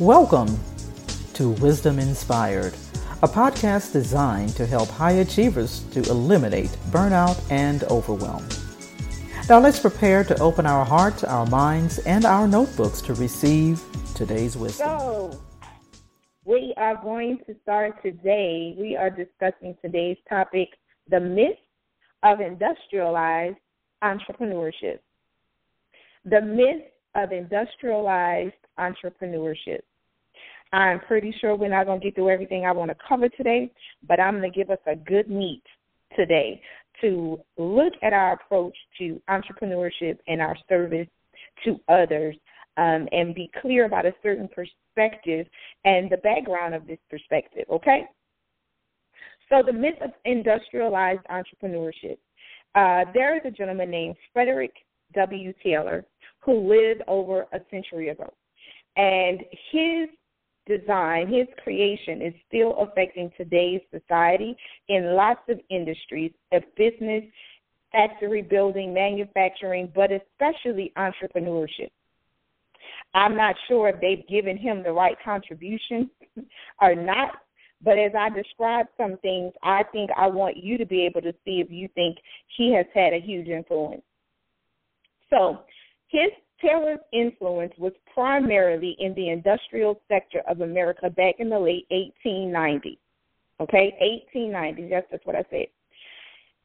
Welcome to Wisdom Inspired, a podcast designed to help high achievers to eliminate burnout and overwhelm. Now let's prepare to open our hearts, our minds, and our notebooks to receive today's wisdom. So, we are going to start today. We are discussing today's topic the myth of industrialized entrepreneurship. The myth of industrialized entrepreneurship. I'm pretty sure we're not going to get through everything I want to cover today, but I'm going to give us a good meat today to look at our approach to entrepreneurship and our service to others um, and be clear about a certain perspective and the background of this perspective, okay? So, the myth of industrialized entrepreneurship. Uh, there is a gentleman named Frederick W. Taylor who lived over a century ago. And his design, his creation is still affecting today's society in lots of industries of business, factory building, manufacturing, but especially entrepreneurship. I'm not sure if they've given him the right contribution or not, but as I describe some things, I think I want you to be able to see if you think he has had a huge influence. So, his Taylor's influence was primarily in the industrial sector of America back in the late 1890s. Okay, 1890s, yes, that's what I said.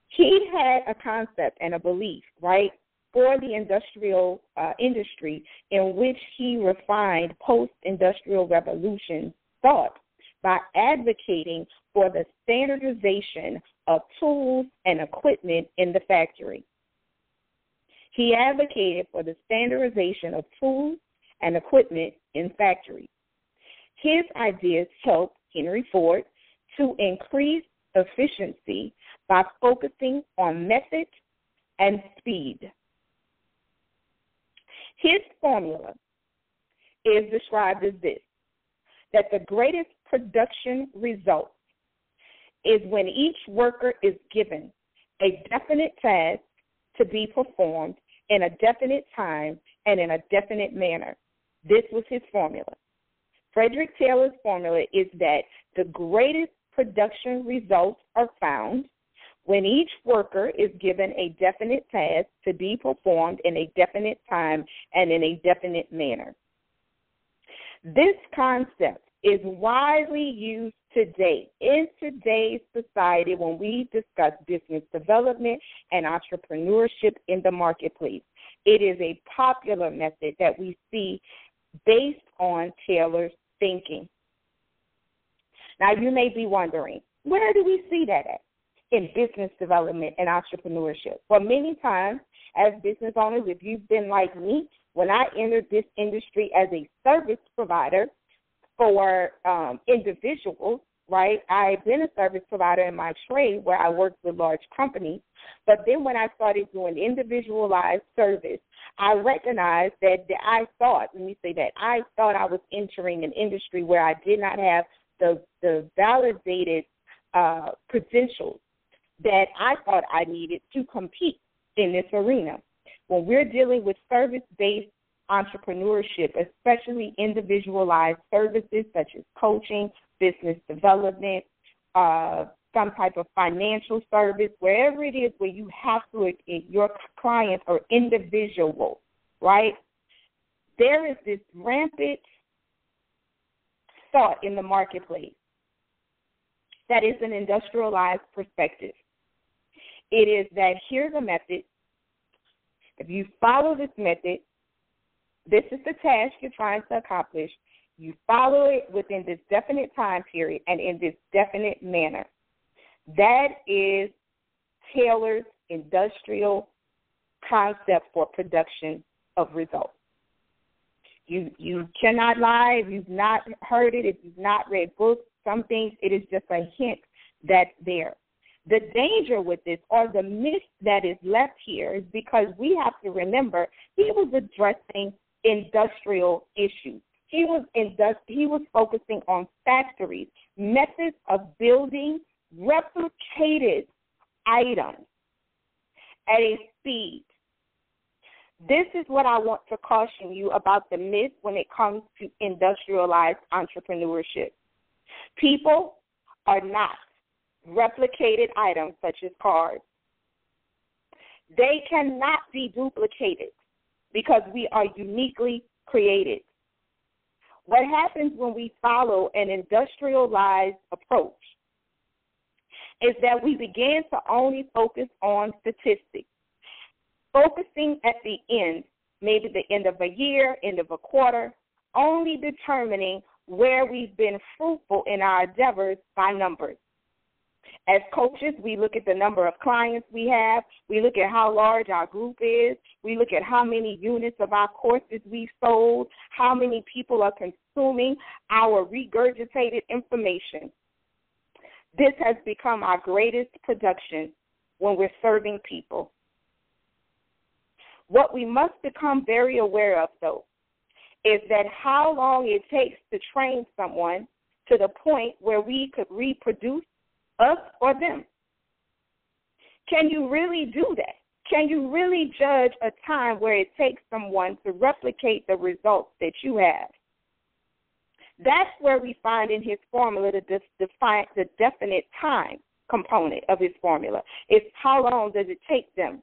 He had a concept and a belief, right, for the industrial uh, industry in which he refined post industrial revolution thought by advocating for the standardization of tools and equipment in the factory. He advocated for the standardization of tools and equipment in factories. His ideas helped Henry Ford to increase efficiency by focusing on method and speed. His formula is described as this that the greatest production result is when each worker is given a definite task to be performed in a definite time and in a definite manner. This was his formula. Frederick Taylor's formula is that the greatest production results are found when each worker is given a definite task to be performed in a definite time and in a definite manner. This concept is widely used today in today's society when we discuss business development and entrepreneurship in the marketplace. It is a popular method that we see based on Taylor's thinking. Now, you may be wondering, where do we see that at? In business development and entrepreneurship. Well, many times as business owners, if you've been like me, when I entered this industry as a service provider, for um, individuals, right? I've been a service provider in my trade where I worked with large companies. But then when I started doing individualized service, I recognized that I thought, let me say that, I thought I was entering an industry where I did not have the, the validated uh, credentials that I thought I needed to compete in this arena. When we're dealing with service based entrepreneurship, especially individualized services such as coaching, business development, uh, some type of financial service, wherever it is where you have to, your clients are individual, right? There is this rampant thought in the marketplace that is an industrialized perspective. It is that here's a method. If you follow this method, this is the task you're trying to accomplish. You follow it within this definite time period and in this definite manner. That is Taylor's industrial concept for production of results. You you cannot lie if you've not heard it, if you've not read books, some things it is just a hint that's there. The danger with this or the myth that is left here is because we have to remember he was addressing industrial issues. He was he was focusing on factories, methods of building replicated items at a speed This is what I want to caution you about the myth when it comes to industrialized entrepreneurship. People are not replicated items such as cars. They cannot be duplicated because we are uniquely created. What happens when we follow an industrialized approach is that we begin to only focus on statistics, focusing at the end, maybe the end of a year, end of a quarter, only determining where we've been fruitful in our endeavors by numbers. As coaches, we look at the number of clients we have. We look at how large our group is. We look at how many units of our courses we've sold, how many people are consuming our regurgitated information. This has become our greatest production when we're serving people. What we must become very aware of, though, is that how long it takes to train someone to the point where we could reproduce us or them. Can you really do that? Can you really judge a time where it takes someone to replicate the results that you have? That's where we find in his formula the, the definite time component of his formula. It's how long does it take them?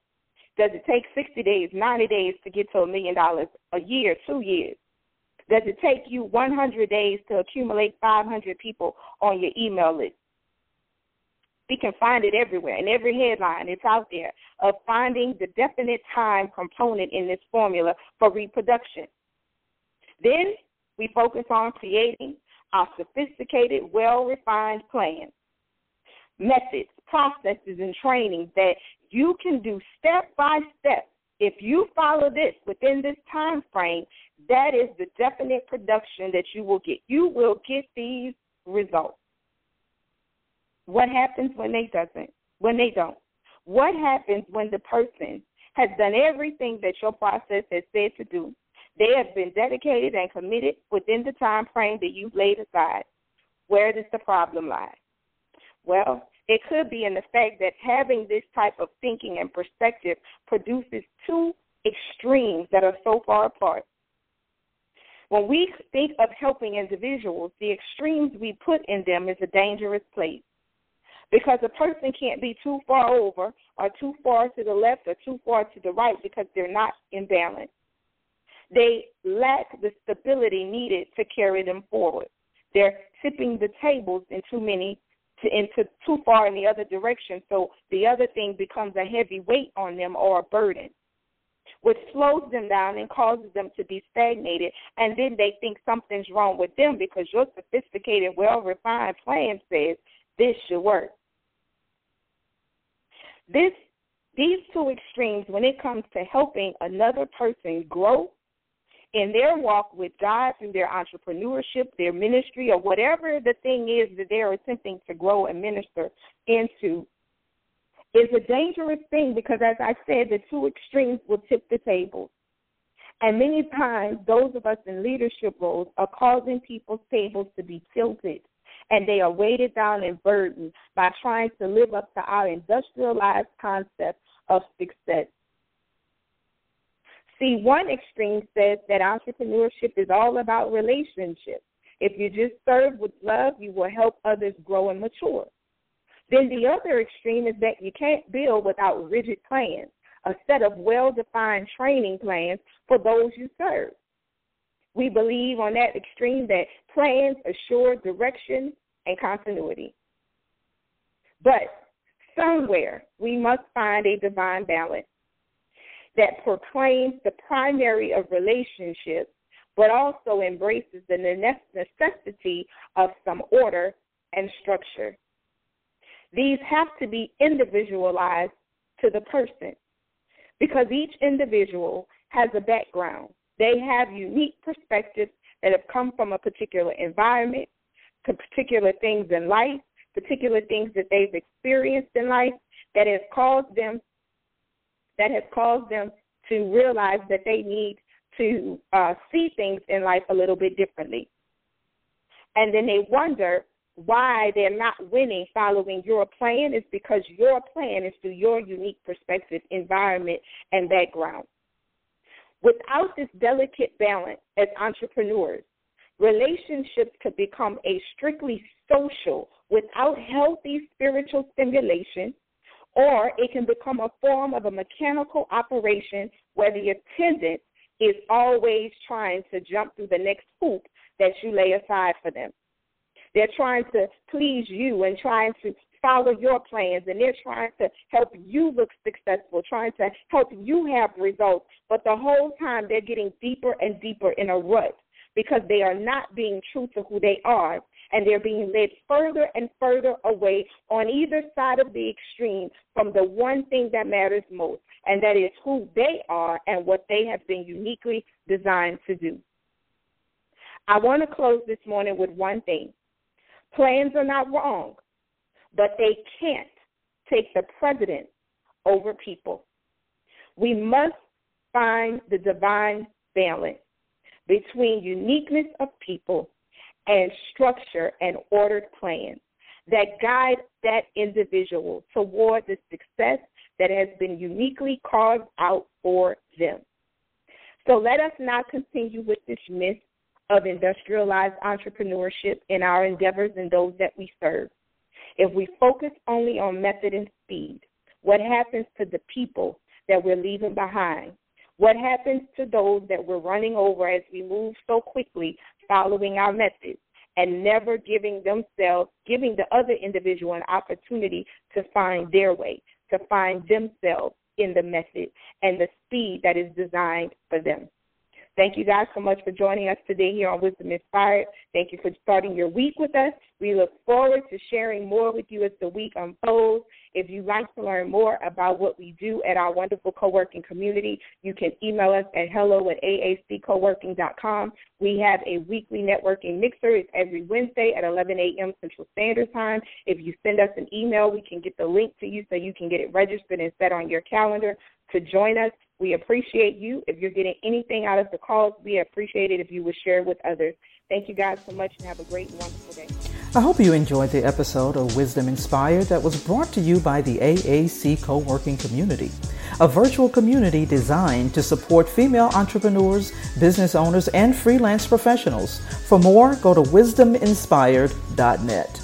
Does it take 60 days, 90 days to get to a million dollars a year, two years? Does it take you 100 days to accumulate 500 people on your email list? We can find it everywhere. In every headline, it's out there of finding the definite time component in this formula for reproduction. Then we focus on creating our sophisticated, well refined plan, methods, processes, and training that you can do step by step. If you follow this within this time frame, that is the definite production that you will get. You will get these results. What happens when they doesn't? When they don't? What happens when the person has done everything that your process has said to do? They have been dedicated and committed within the time frame that you've laid aside. Where does the problem lie? Well, it could be in the fact that having this type of thinking and perspective produces two extremes that are so far apart. When we think of helping individuals, the extremes we put in them is a dangerous place. Because a person can't be too far over or too far to the left or too far to the right because they're not in balance. They lack the stability needed to carry them forward. They're tipping the tables in too many to into too far in the other direction, so the other thing becomes a heavy weight on them or a burden, which slows them down and causes them to be stagnated. And then they think something's wrong with them because your sophisticated, well refined plan says this should work. This these two extremes when it comes to helping another person grow in their walk with God through their entrepreneurship, their ministry, or whatever the thing is that they're attempting to grow and minister into, is a dangerous thing because, as I said, the two extremes will tip the tables. And many times, those of us in leadership roles are causing people's tables to be tilted, and they are weighted down and burdened by trying to live up to our industrialized concept of success. See, one extreme says that entrepreneurship is all about relationships. If you just serve with love, you will help others grow and mature. Then the other extreme is that you can't build without rigid plans, a set of well defined training plans for those you serve. We believe on that extreme that plans assure direction and continuity. But somewhere we must find a divine balance that proclaims the primary of relationships, but also embraces the necessity of some order and structure. These have to be individualized to the person because each individual has a background. They have unique perspectives that have come from a particular environment, to particular things in life, particular things that they've experienced in life that has caused them that has caused them to realize that they need to uh, see things in life a little bit differently. And then they wonder why they're not winning following your plan is because your plan is through your unique perspective, environment, and background. Without this delicate balance as entrepreneurs, relationships could become a strictly social without healthy spiritual stimulation, or it can become a form of a mechanical operation where the attendant is always trying to jump through the next hoop that you lay aside for them. They're trying to please you and trying to follow your plans and they're trying to help you look successful, trying to help you have results. But the whole time they're getting deeper and deeper in a rut because they are not being true to who they are and they're being led further and further away on either side of the extreme from the one thing that matters most, and that is who they are and what they have been uniquely designed to do. I want to close this morning with one thing. Plans are not wrong, but they can't take the president over people. We must find the divine balance between uniqueness of people and structure and ordered plans that guide that individual toward the success that has been uniquely carved out for them. So let us not continue with this myth of industrialized entrepreneurship in our endeavors and those that we serve. If we focus only on method and speed, what happens to the people that we're leaving behind? What happens to those that we're running over as we move so quickly following our methods and never giving themselves, giving the other individual an opportunity to find their way, to find themselves in the method and the speed that is designed for them? Thank you guys so much for joining us today here on Wisdom Inspired. Thank you for starting your week with us. We look forward to sharing more with you as the week unfolds. If you'd like to learn more about what we do at our wonderful co-working community, you can email us at hello at aaccoworking.com. We have a weekly networking mixer. It's every Wednesday at 11 a.m. Central Standard Time. If you send us an email, we can get the link to you so you can get it registered and set on your calendar to join us. We appreciate you. If you're getting anything out of the calls, we appreciate it if you would share with others. Thank you guys so much and have a great and wonderful day. I hope you enjoyed the episode of Wisdom Inspired that was brought to you by the AAC Co-working Community, a virtual community designed to support female entrepreneurs, business owners, and freelance professionals. For more, go to wisdominspired.net.